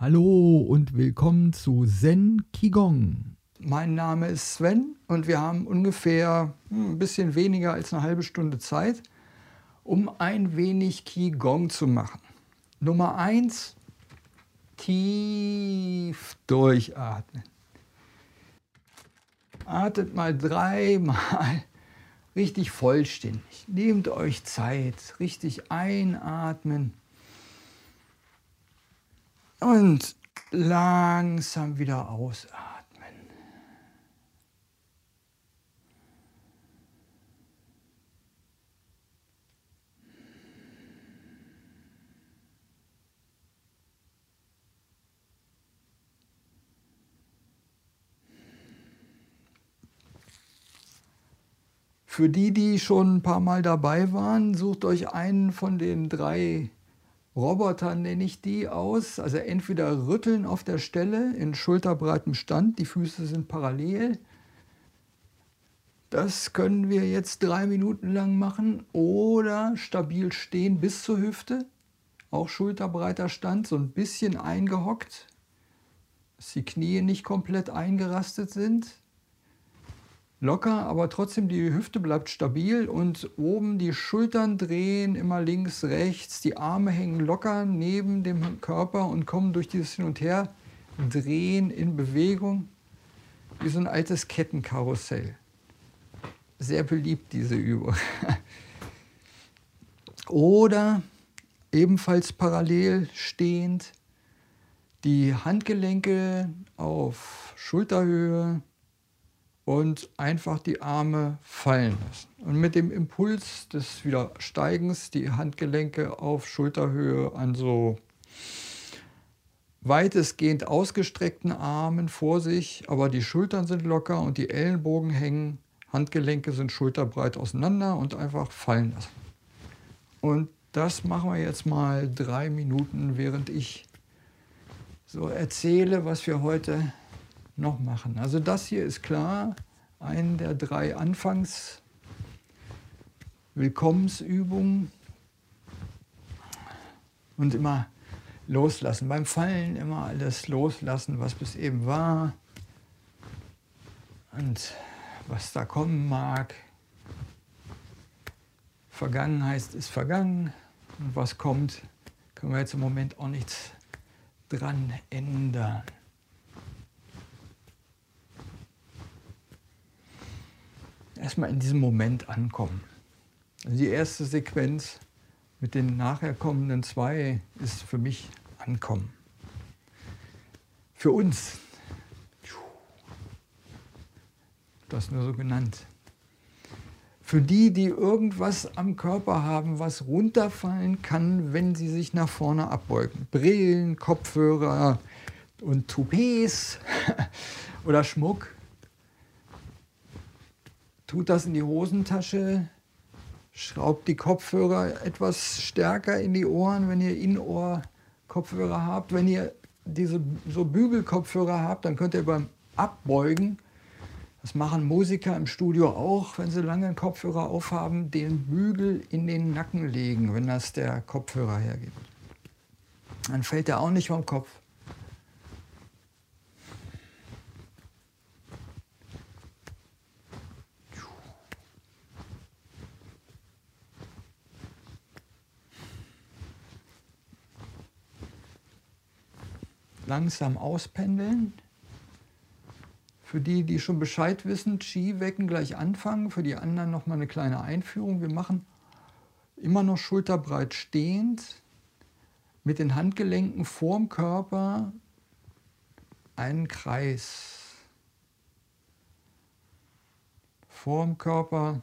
Hallo und willkommen zu Zen Qigong. Mein Name ist Sven und wir haben ungefähr hm, ein bisschen weniger als eine halbe Stunde Zeit, um ein wenig Qigong zu machen. Nummer eins: tief durchatmen. Atmet mal dreimal richtig vollständig. Nehmt euch Zeit, richtig einatmen und langsam wieder ausatmen. Für die, die schon ein paar Mal dabei waren, sucht euch einen von den drei Roboter nenne ich die aus. Also entweder rütteln auf der Stelle in schulterbreitem Stand, die Füße sind parallel. Das können wir jetzt drei Minuten lang machen. Oder stabil stehen bis zur Hüfte. Auch schulterbreiter Stand, so ein bisschen eingehockt, dass die Knie nicht komplett eingerastet sind locker, aber trotzdem die Hüfte bleibt stabil und oben die Schultern drehen immer links, rechts, die Arme hängen locker neben dem Körper und kommen durch dieses Hin und Her drehen in Bewegung wie so ein altes Kettenkarussell. Sehr beliebt diese Übung. Oder ebenfalls parallel stehend die Handgelenke auf Schulterhöhe, und einfach die Arme fallen lassen. Und mit dem Impuls des Widersteigens die Handgelenke auf Schulterhöhe an so weitestgehend ausgestreckten Armen vor sich, aber die Schultern sind locker und die Ellenbogen hängen, Handgelenke sind schulterbreit auseinander und einfach fallen lassen. Und das machen wir jetzt mal drei Minuten, während ich so erzähle, was wir heute noch machen. Also das hier ist klar, eine der drei Anfangs-Willkommensübungen. Und immer loslassen. Beim Fallen immer alles loslassen, was bis eben war und was da kommen mag. Vergangenheit ist vergangen und was kommt, können wir jetzt im Moment auch nichts dran ändern. Erstmal in diesem Moment ankommen. Also die erste Sequenz mit den nachher kommenden zwei ist für mich Ankommen. Für uns. Das nur so genannt. Für die, die irgendwas am Körper haben, was runterfallen kann, wenn sie sich nach vorne abbeugen. Brillen, Kopfhörer und Toupets oder Schmuck tut das in die Hosentasche, schraubt die Kopfhörer etwas stärker in die Ohren, wenn ihr In-Ohr-Kopfhörer habt. Wenn ihr diese so Bügelkopfhörer habt, dann könnt ihr beim Abbeugen, das machen Musiker im Studio auch, wenn sie lange einen Kopfhörer aufhaben, den Bügel in den Nacken legen, wenn das der Kopfhörer hergibt. Dann fällt der auch nicht vom Kopf. Langsam auspendeln. Für die, die schon Bescheid wissen, Chi-Wecken gleich anfangen. Für die anderen noch mal eine kleine Einführung. Wir machen immer noch schulterbreit stehend, mit den Handgelenken vorm Körper einen Kreis. Vorm Körper,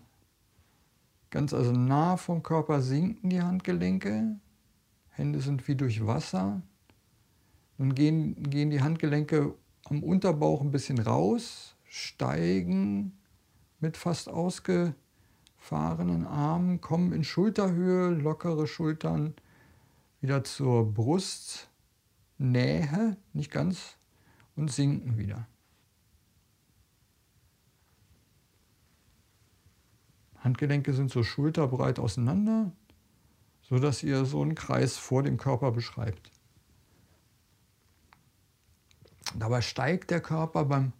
ganz also nah vom Körper sinken die Handgelenke. Hände sind wie durch Wasser. Dann gehen, gehen die Handgelenke am Unterbauch ein bisschen raus, steigen mit fast ausgefahrenen Armen, kommen in Schulterhöhe, lockere Schultern, wieder zur Brustnähe, nicht ganz, und sinken wieder. Handgelenke sind so schulterbreit auseinander, sodass ihr so einen Kreis vor dem Körper beschreibt. Dabei steigt der Körper beim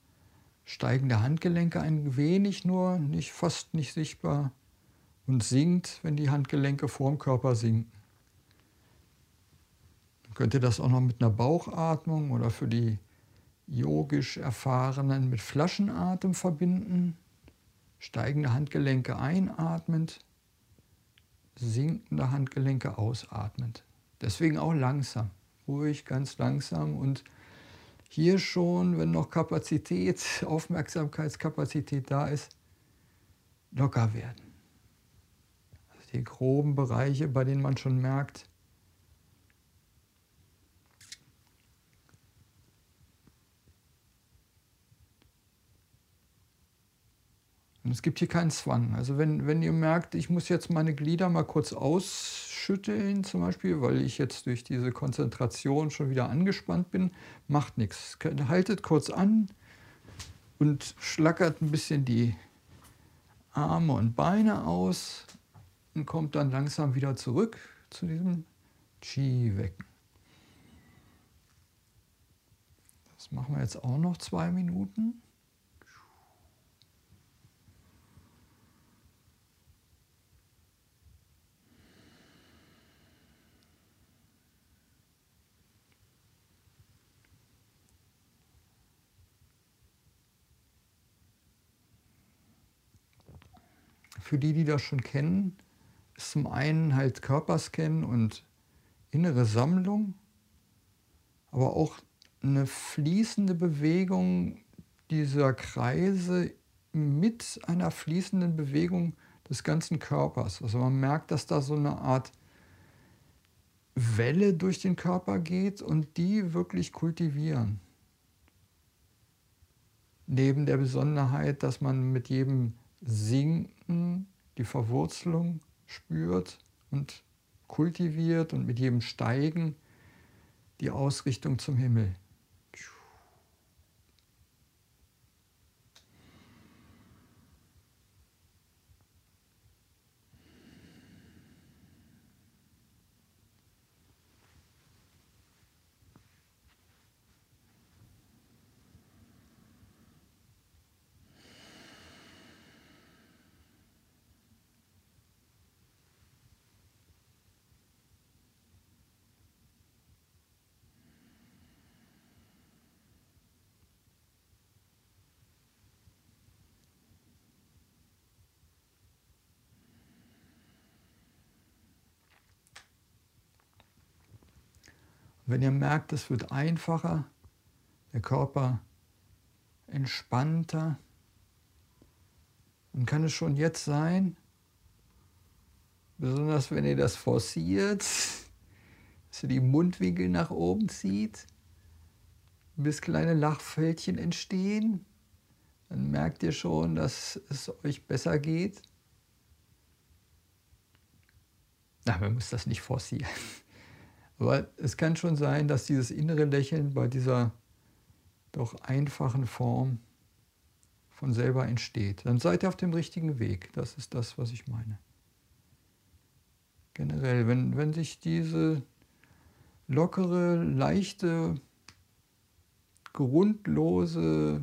Steigen der Handgelenke ein wenig nur, nicht fast nicht sichtbar und sinkt, wenn die Handgelenke vorm Körper sinken. Man könnte das auch noch mit einer Bauchatmung oder für die yogisch Erfahrenen mit Flaschenatem verbinden. Steigende Handgelenke einatmend, sinkende Handgelenke ausatmend. Deswegen auch langsam, ruhig, ganz langsam und hier schon, wenn noch Kapazität, Aufmerksamkeitskapazität da ist, locker werden. Also die groben Bereiche, bei denen man schon merkt, Und es gibt hier keinen Zwang. Also wenn, wenn ihr merkt, ich muss jetzt meine Glieder mal kurz ausschütteln, zum Beispiel, weil ich jetzt durch diese Konzentration schon wieder angespannt bin, macht nichts. Haltet kurz an und schlackert ein bisschen die Arme und Beine aus und kommt dann langsam wieder zurück zu diesem Chi-Wecken. Das machen wir jetzt auch noch zwei Minuten. Für die, die das schon kennen, ist zum einen halt Körperscan und innere Sammlung, aber auch eine fließende Bewegung dieser Kreise mit einer fließenden Bewegung des ganzen Körpers. Also man merkt, dass da so eine Art Welle durch den Körper geht und die wirklich kultivieren. Neben der Besonderheit, dass man mit jedem Sinken die Verwurzelung spürt und kultiviert und mit jedem Steigen die Ausrichtung zum Himmel. Wenn ihr merkt, es wird einfacher, der Körper entspannter, dann kann es schon jetzt sein, besonders wenn ihr das forciert, dass ihr die Mundwinkel nach oben zieht, bis kleine Lachfältchen entstehen, dann merkt ihr schon, dass es euch besser geht. Na, man muss das nicht forcieren. Aber es kann schon sein, dass dieses innere Lächeln bei dieser doch einfachen Form von selber entsteht. Dann seid ihr auf dem richtigen Weg. Das ist das, was ich meine. Generell, wenn, wenn sich diese lockere, leichte, grundlose,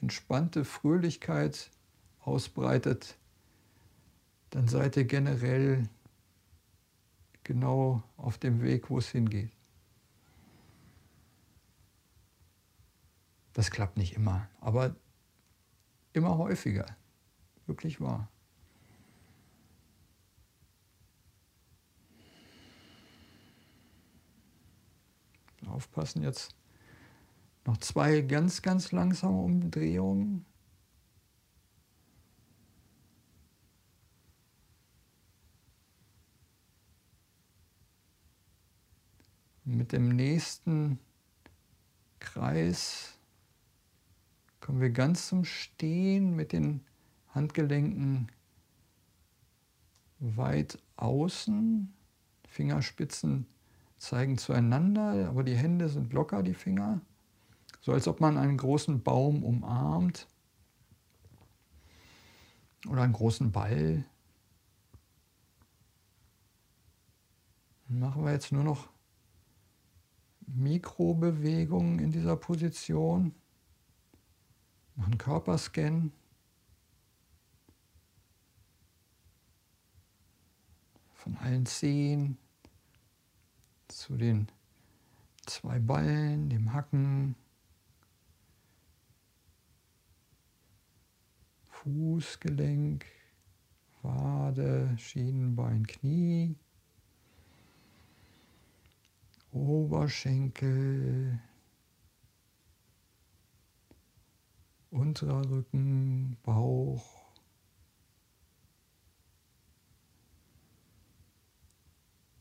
entspannte Fröhlichkeit ausbreitet, dann seid ihr generell genau auf dem Weg, wo es hingeht. Das klappt nicht immer, aber immer häufiger. Wirklich wahr. Aufpassen jetzt. Noch zwei ganz, ganz langsame Umdrehungen. Mit dem nächsten Kreis kommen wir ganz zum Stehen mit den Handgelenken weit außen. Fingerspitzen zeigen zueinander, aber die Hände sind locker, die Finger. So als ob man einen großen Baum umarmt oder einen großen Ball. Dann machen wir jetzt nur noch Mikrobewegungen in dieser Position. Machen Körperscan. Von allen Zehen zu den zwei Ballen, dem Hacken, Fußgelenk, Wade, Schienenbein, Knie, Oberschenkel, unterer Rücken, Bauch,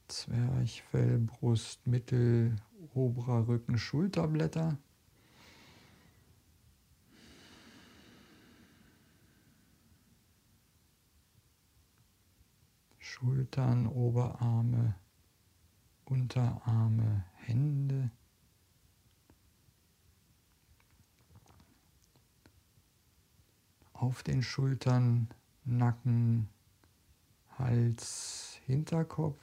Zwerchfell, Brust, Mittel, oberer Rücken, Schulterblätter. Schultern, Oberarme, Unterarme, Hände. Auf den Schultern, Nacken, Hals, Hinterkopf.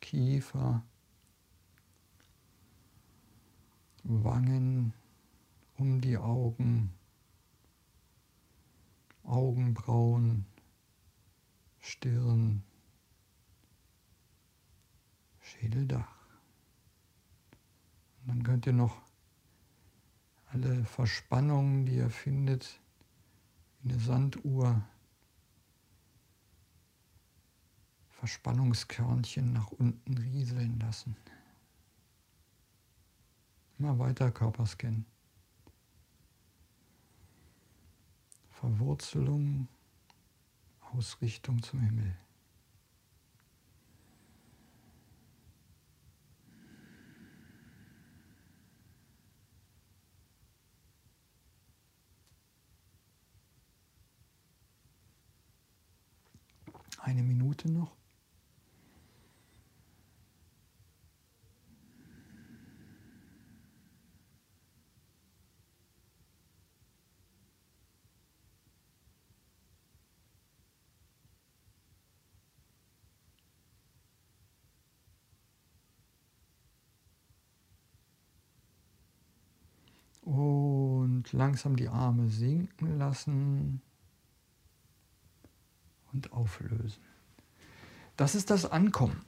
Kiefer. Wangen, um die Augen, Augenbrauen, Stirn, Schädeldach. Und dann könnt ihr noch alle Verspannungen, die ihr findet, wie eine Sanduhr, Verspannungskörnchen nach unten rieseln lassen. Immer weiter Körperscan. Verwurzelung, Ausrichtung zum Himmel. Eine Minute noch. Und langsam die Arme sinken lassen und auflösen. Das ist das Ankommen.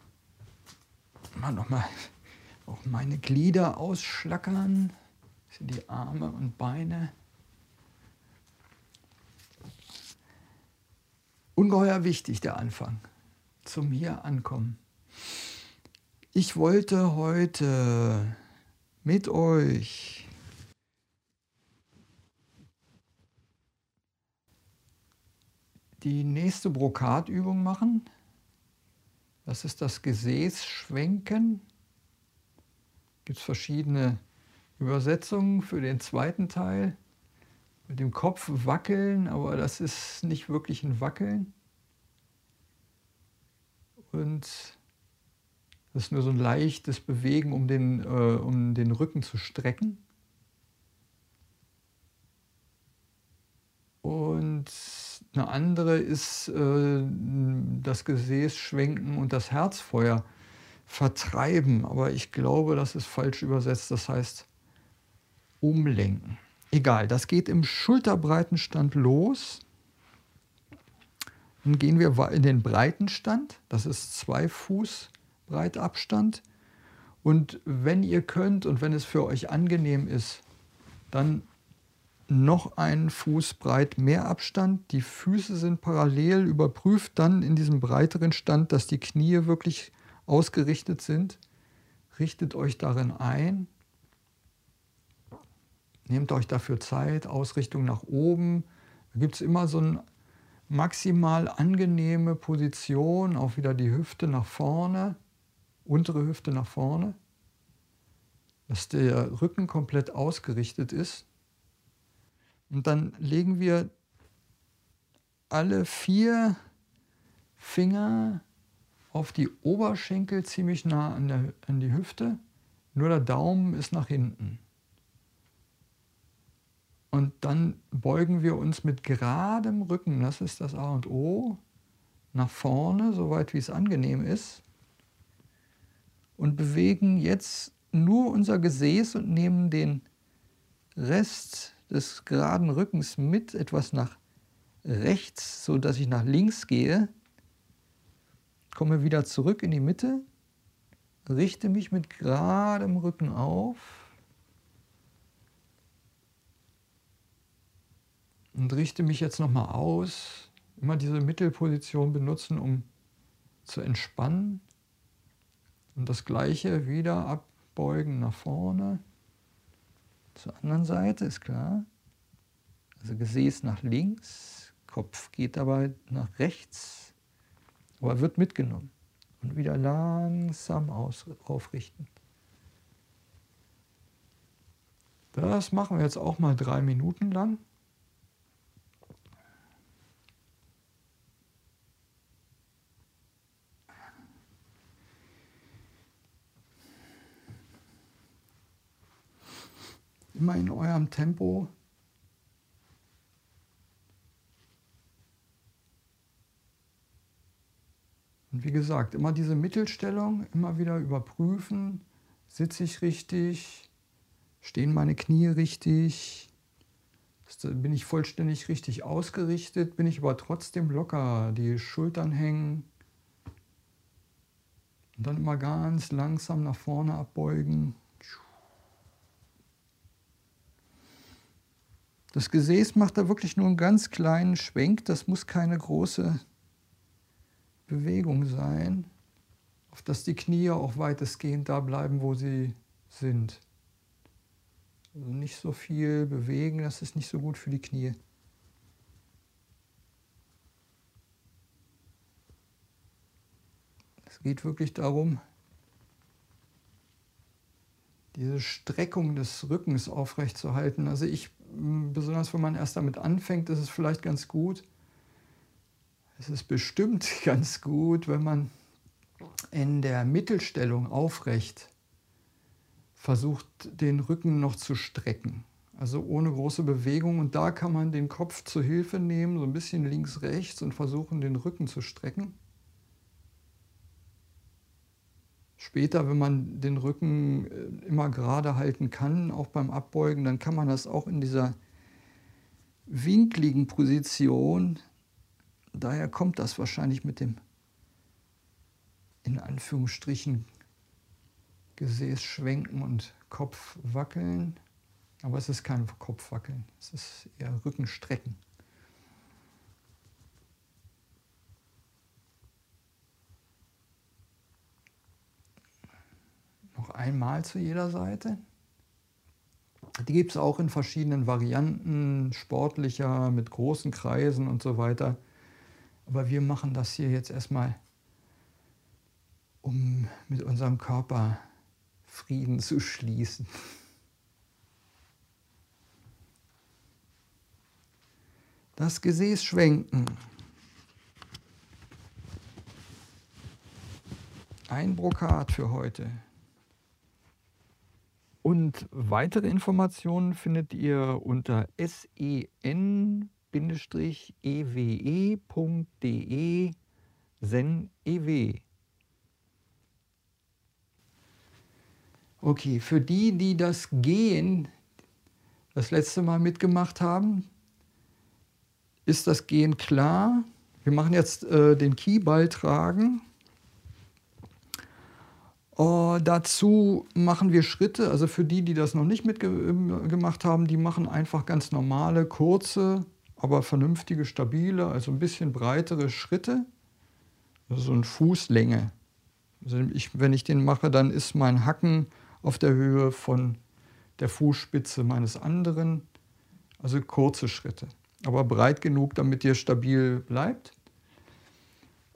Mal nochmal auch meine Glieder ausschlackern. Die Arme und Beine. Ungeheuer wichtig der Anfang zum hier ankommen. Ich wollte heute mit euch die nächste Brokatübung machen. Das ist das Gesäßschwenken. Gibt es verschiedene Übersetzungen für den zweiten Teil. Mit dem Kopf wackeln, aber das ist nicht wirklich ein Wackeln. Und das ist nur so ein leichtes Bewegen, um den, äh, um den Rücken zu strecken. Und eine andere ist äh, das Gesäß schwenken und das Herzfeuer vertreiben. Aber ich glaube, das ist falsch übersetzt. Das heißt umlenken. Egal, das geht im Schulterbreitenstand los. Dann gehen wir in den Breitenstand. Das ist zwei Fuß Breitabstand. Und wenn ihr könnt und wenn es für euch angenehm ist, dann noch einen Fuß breit mehr Abstand. Die Füße sind parallel. Überprüft dann in diesem breiteren Stand, dass die Knie wirklich ausgerichtet sind. Richtet euch darin ein. Nehmt euch dafür Zeit. Ausrichtung nach oben. Da gibt es immer so eine maximal angenehme Position. Auch wieder die Hüfte nach vorne. Untere Hüfte nach vorne. Dass der Rücken komplett ausgerichtet ist. Und dann legen wir alle vier Finger auf die Oberschenkel ziemlich nah an, der, an die Hüfte. Nur der Daumen ist nach hinten. Und dann beugen wir uns mit geradem Rücken, das ist das A und O, nach vorne, soweit wie es angenehm ist. Und bewegen jetzt nur unser Gesäß und nehmen den Rest des geraden Rückens mit etwas nach rechts, sodass ich nach links gehe. Komme wieder zurück in die Mitte, richte mich mit geradem Rücken auf und richte mich jetzt nochmal aus. Immer diese Mittelposition benutzen, um zu entspannen. Und das gleiche wieder abbeugen nach vorne. Zur anderen Seite, ist klar. Also Gesäß nach links, Kopf geht dabei nach rechts, aber wird mitgenommen. Und wieder langsam aus, aufrichten. Das machen wir jetzt auch mal drei Minuten lang. Immer in eurem Tempo. Und wie gesagt, immer diese Mittelstellung, immer wieder überprüfen, sitze ich richtig, stehen meine Knie richtig, bin ich vollständig richtig ausgerichtet, bin ich aber trotzdem locker, die Schultern hängen. Und dann immer ganz langsam nach vorne abbeugen. Das Gesäß macht da wirklich nur einen ganz kleinen Schwenk. Das muss keine große Bewegung sein, auf dass die Knie auch weitestgehend da bleiben, wo sie sind. Also nicht so viel bewegen, das ist nicht so gut für die Knie. Es geht wirklich darum, diese Streckung des Rückens aufrechtzuerhalten. Also ich besonders wenn man erst damit anfängt, ist es vielleicht ganz gut. Es ist bestimmt ganz gut, wenn man in der Mittelstellung aufrecht versucht, den Rücken noch zu strecken. Also ohne große Bewegung. Und da kann man den Kopf zur Hilfe nehmen, so ein bisschen links, rechts und versuchen, den Rücken zu strecken. Später, wenn man den Rücken äh, immer gerade halten kann, auch beim Abbeugen, dann kann man das auch in dieser winkligen Position, daher kommt das wahrscheinlich mit dem in Anführungsstrichen Gesäß schwenken und Kopf wackeln. Aber es ist kein Kopfwackeln, es ist eher Rückenstrecken. Noch einmal zu jeder Seite. Die gibt es auch in verschiedenen Varianten, sportlicher, mit großen Kreisen und so weiter. Aber wir machen das hier jetzt erstmal, um mit unserem Körper Frieden zu schließen. Das Gesäß schwenken. Ein Brokat für heute. Und weitere Informationen findet ihr unter sen-ewe.de sen-ew. Okay, für die, die das Gehen das letzte Mal mitgemacht haben, ist das Gehen klar. Wir machen jetzt äh, den Keyball tragen. Uh, dazu machen wir Schritte, also für die, die das noch nicht mitgemacht haben, die machen einfach ganz normale, kurze, aber vernünftige, stabile, also ein bisschen breitere Schritte. Also so eine Fußlänge. Also ich, wenn ich den mache, dann ist mein Hacken auf der Höhe von der Fußspitze meines anderen. Also kurze Schritte, aber breit genug, damit ihr stabil bleibt.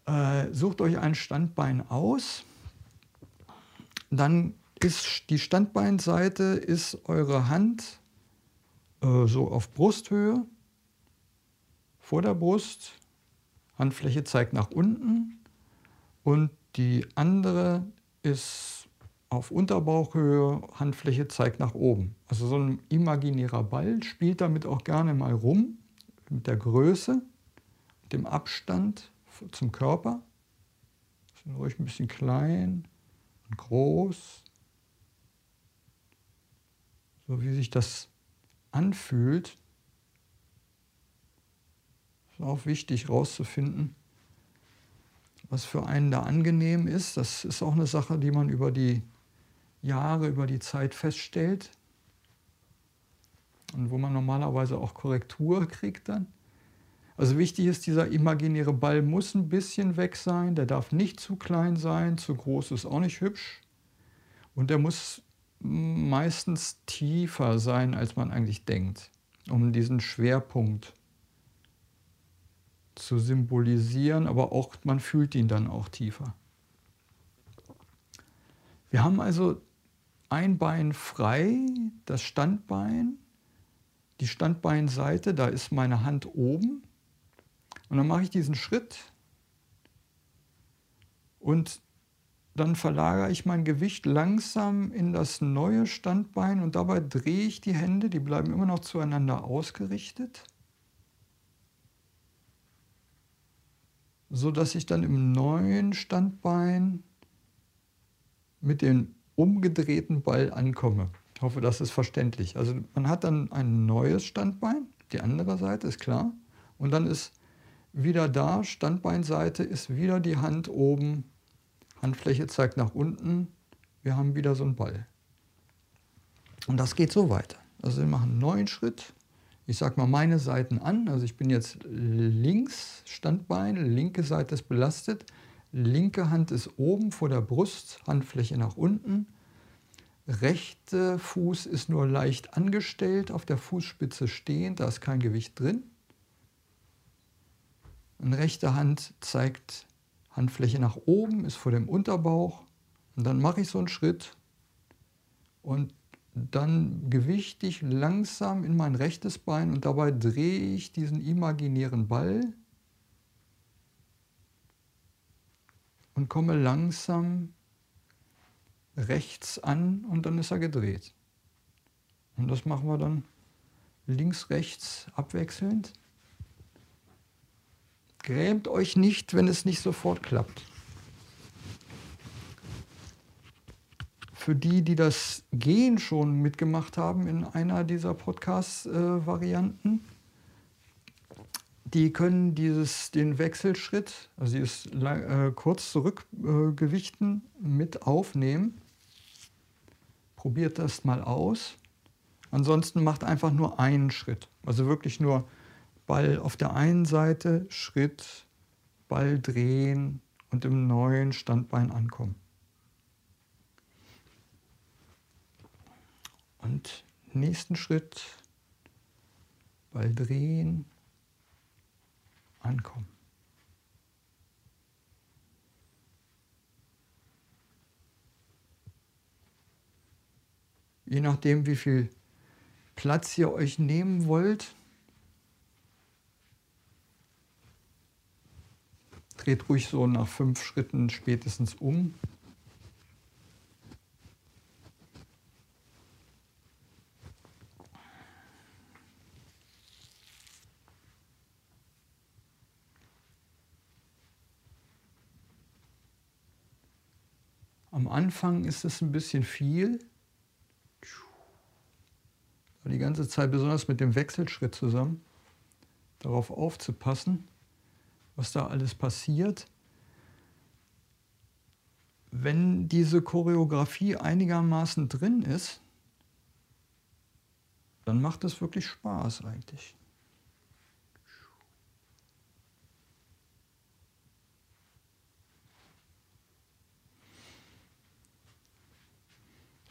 Äh, sucht euch ein Standbein aus dann ist die Standbeinseite ist eure Hand äh, so auf Brusthöhe, vor der Brust, Handfläche zeigt nach unten und die andere ist auf Unterbauchhöhe, Handfläche zeigt nach oben. Also so ein imaginärer Ball spielt damit auch gerne mal rum, mit der Größe, dem Abstand zum Körper. Ruhig ein bisschen klein groß. So wie sich das anfühlt. Ist auch wichtig herauszufinden, was für einen da angenehm ist. Das ist auch eine Sache, die man über die Jahre, über die Zeit feststellt und wo man normalerweise auch Korrektur kriegt dann. Also wichtig ist, dieser imaginäre Ball muss ein bisschen weg sein, der darf nicht zu klein sein, zu groß ist auch nicht hübsch. Und der muss meistens tiefer sein, als man eigentlich denkt, um diesen Schwerpunkt zu symbolisieren, aber auch man fühlt ihn dann auch tiefer. Wir haben also ein Bein frei, das Standbein, die Standbeinseite, da ist meine Hand oben. Und dann mache ich diesen Schritt und dann verlagere ich mein Gewicht langsam in das neue Standbein und dabei drehe ich die Hände, die bleiben immer noch zueinander ausgerichtet, so dass ich dann im neuen Standbein mit den umgedrehten Ball ankomme. Ich hoffe, das ist verständlich. Also man hat dann ein neues Standbein, die andere Seite ist klar. Und dann ist wieder da, Standbeinseite ist wieder die Hand oben, Handfläche zeigt nach unten. Wir haben wieder so einen Ball. Und das geht so weiter. Also wir machen einen neuen Schritt. Ich sage mal meine Seiten an. Also ich bin jetzt links Standbein, linke Seite ist belastet. Linke Hand ist oben vor der Brust, Handfläche nach unten. Rechte Fuß ist nur leicht angestellt, auf der Fußspitze stehend, da ist kein Gewicht drin. Und rechte Hand zeigt Handfläche nach oben, ist vor dem Unterbauch. Und dann mache ich so einen Schritt und dann gewichte ich langsam in mein rechtes Bein und dabei drehe ich diesen imaginären Ball und komme langsam rechts an und dann ist er gedreht. Und das machen wir dann links, rechts abwechselnd. Grämt euch nicht, wenn es nicht sofort klappt. Für die, die das Gehen schon mitgemacht haben in einer dieser Podcast-Varianten, die können dieses, den Wechselschritt, also dieses äh, kurz zurückgewichten, äh, mit aufnehmen. Probiert das mal aus. Ansonsten macht einfach nur einen Schritt. Also wirklich nur Ball auf der einen Seite, Schritt, Ball drehen und im neuen Standbein ankommen. Und nächsten Schritt, Ball drehen, ankommen. Je nachdem, wie viel Platz ihr euch nehmen wollt, dreht ruhig so nach fünf Schritten spätestens um. Am Anfang ist es ein bisschen viel. Die ganze Zeit, besonders mit dem Wechselschritt zusammen, darauf aufzupassen, was da alles passiert. Wenn diese Choreografie einigermaßen drin ist, dann macht es wirklich Spaß eigentlich.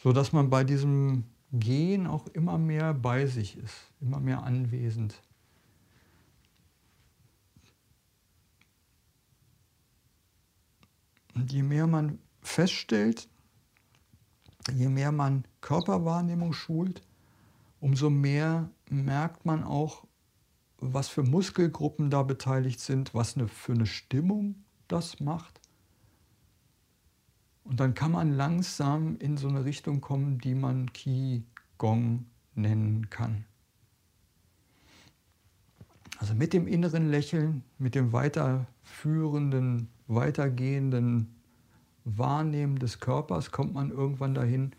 so dass man bei diesem Gehen auch immer mehr bei sich ist, immer mehr anwesend. Je mehr man feststellt, je mehr man Körperwahrnehmung schult, umso mehr merkt man auch, was für Muskelgruppen da beteiligt sind, was eine, für eine Stimmung das macht. Und dann kann man langsam in so eine Richtung kommen, die man Qi Gong nennen kann. Also mit dem inneren Lächeln, mit dem weiterführenden, weitergehenden Wahrnehmen des Körpers kommt man irgendwann dahin,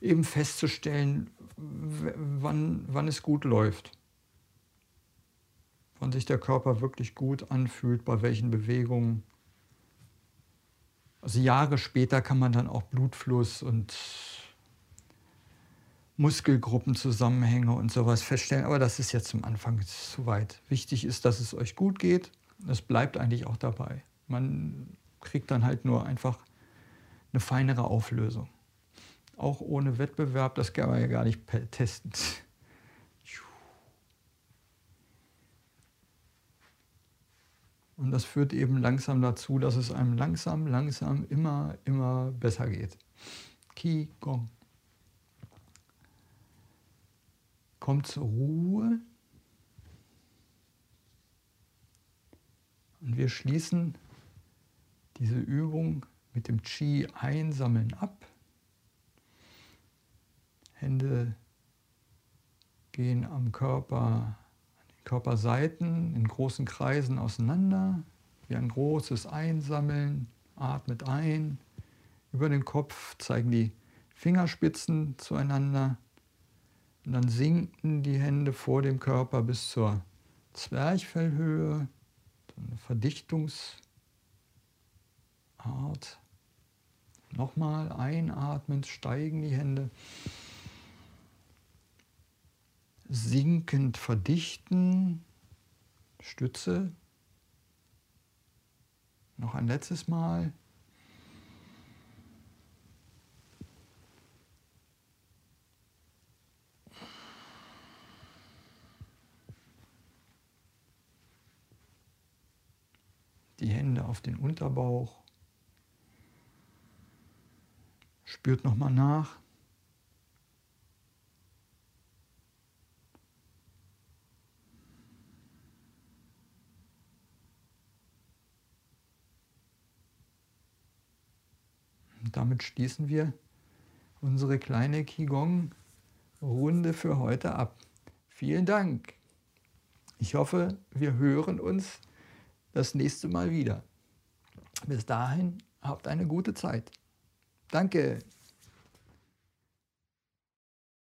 eben festzustellen, wann, wann es gut läuft. Wann sich der Körper wirklich gut anfühlt, bei welchen Bewegungen. Also Jahre später kann man dann auch Blutfluss und Muskelgruppenzusammenhänge und sowas feststellen. Aber das ist jetzt zum Anfang zu weit. Wichtig ist, dass es euch gut geht. Es bleibt eigentlich auch dabei. Man kriegt dann halt nur einfach eine feinere Auflösung. Auch ohne Wettbewerb, das kann man ja gar nicht testen. Und das führt eben langsam dazu, dass es einem langsam, langsam immer, immer besser geht. Qi Gong. Kommt zur Ruhe. Und wir schließen diese Übung mit dem Qi einsammeln ab. Hände gehen am Körper, an den Körperseiten in großen Kreisen auseinander, wie ein großes Einsammeln. Atmet ein, über den Kopf zeigen die Fingerspitzen zueinander und dann sinken die Hände vor dem Körper bis zur Zwerchfellhöhe, eine Verdichtungsart. Nochmal einatmend steigen die Hände sinkend verdichten, Stütze. Noch ein letztes Mal. Die Hände auf den Unterbauch. Spürt nochmal nach. Und damit schließen wir unsere kleine Qigong-Runde für heute ab. Vielen Dank. Ich hoffe, wir hören uns das nächste Mal wieder. Bis dahin, habt eine gute Zeit. Danke.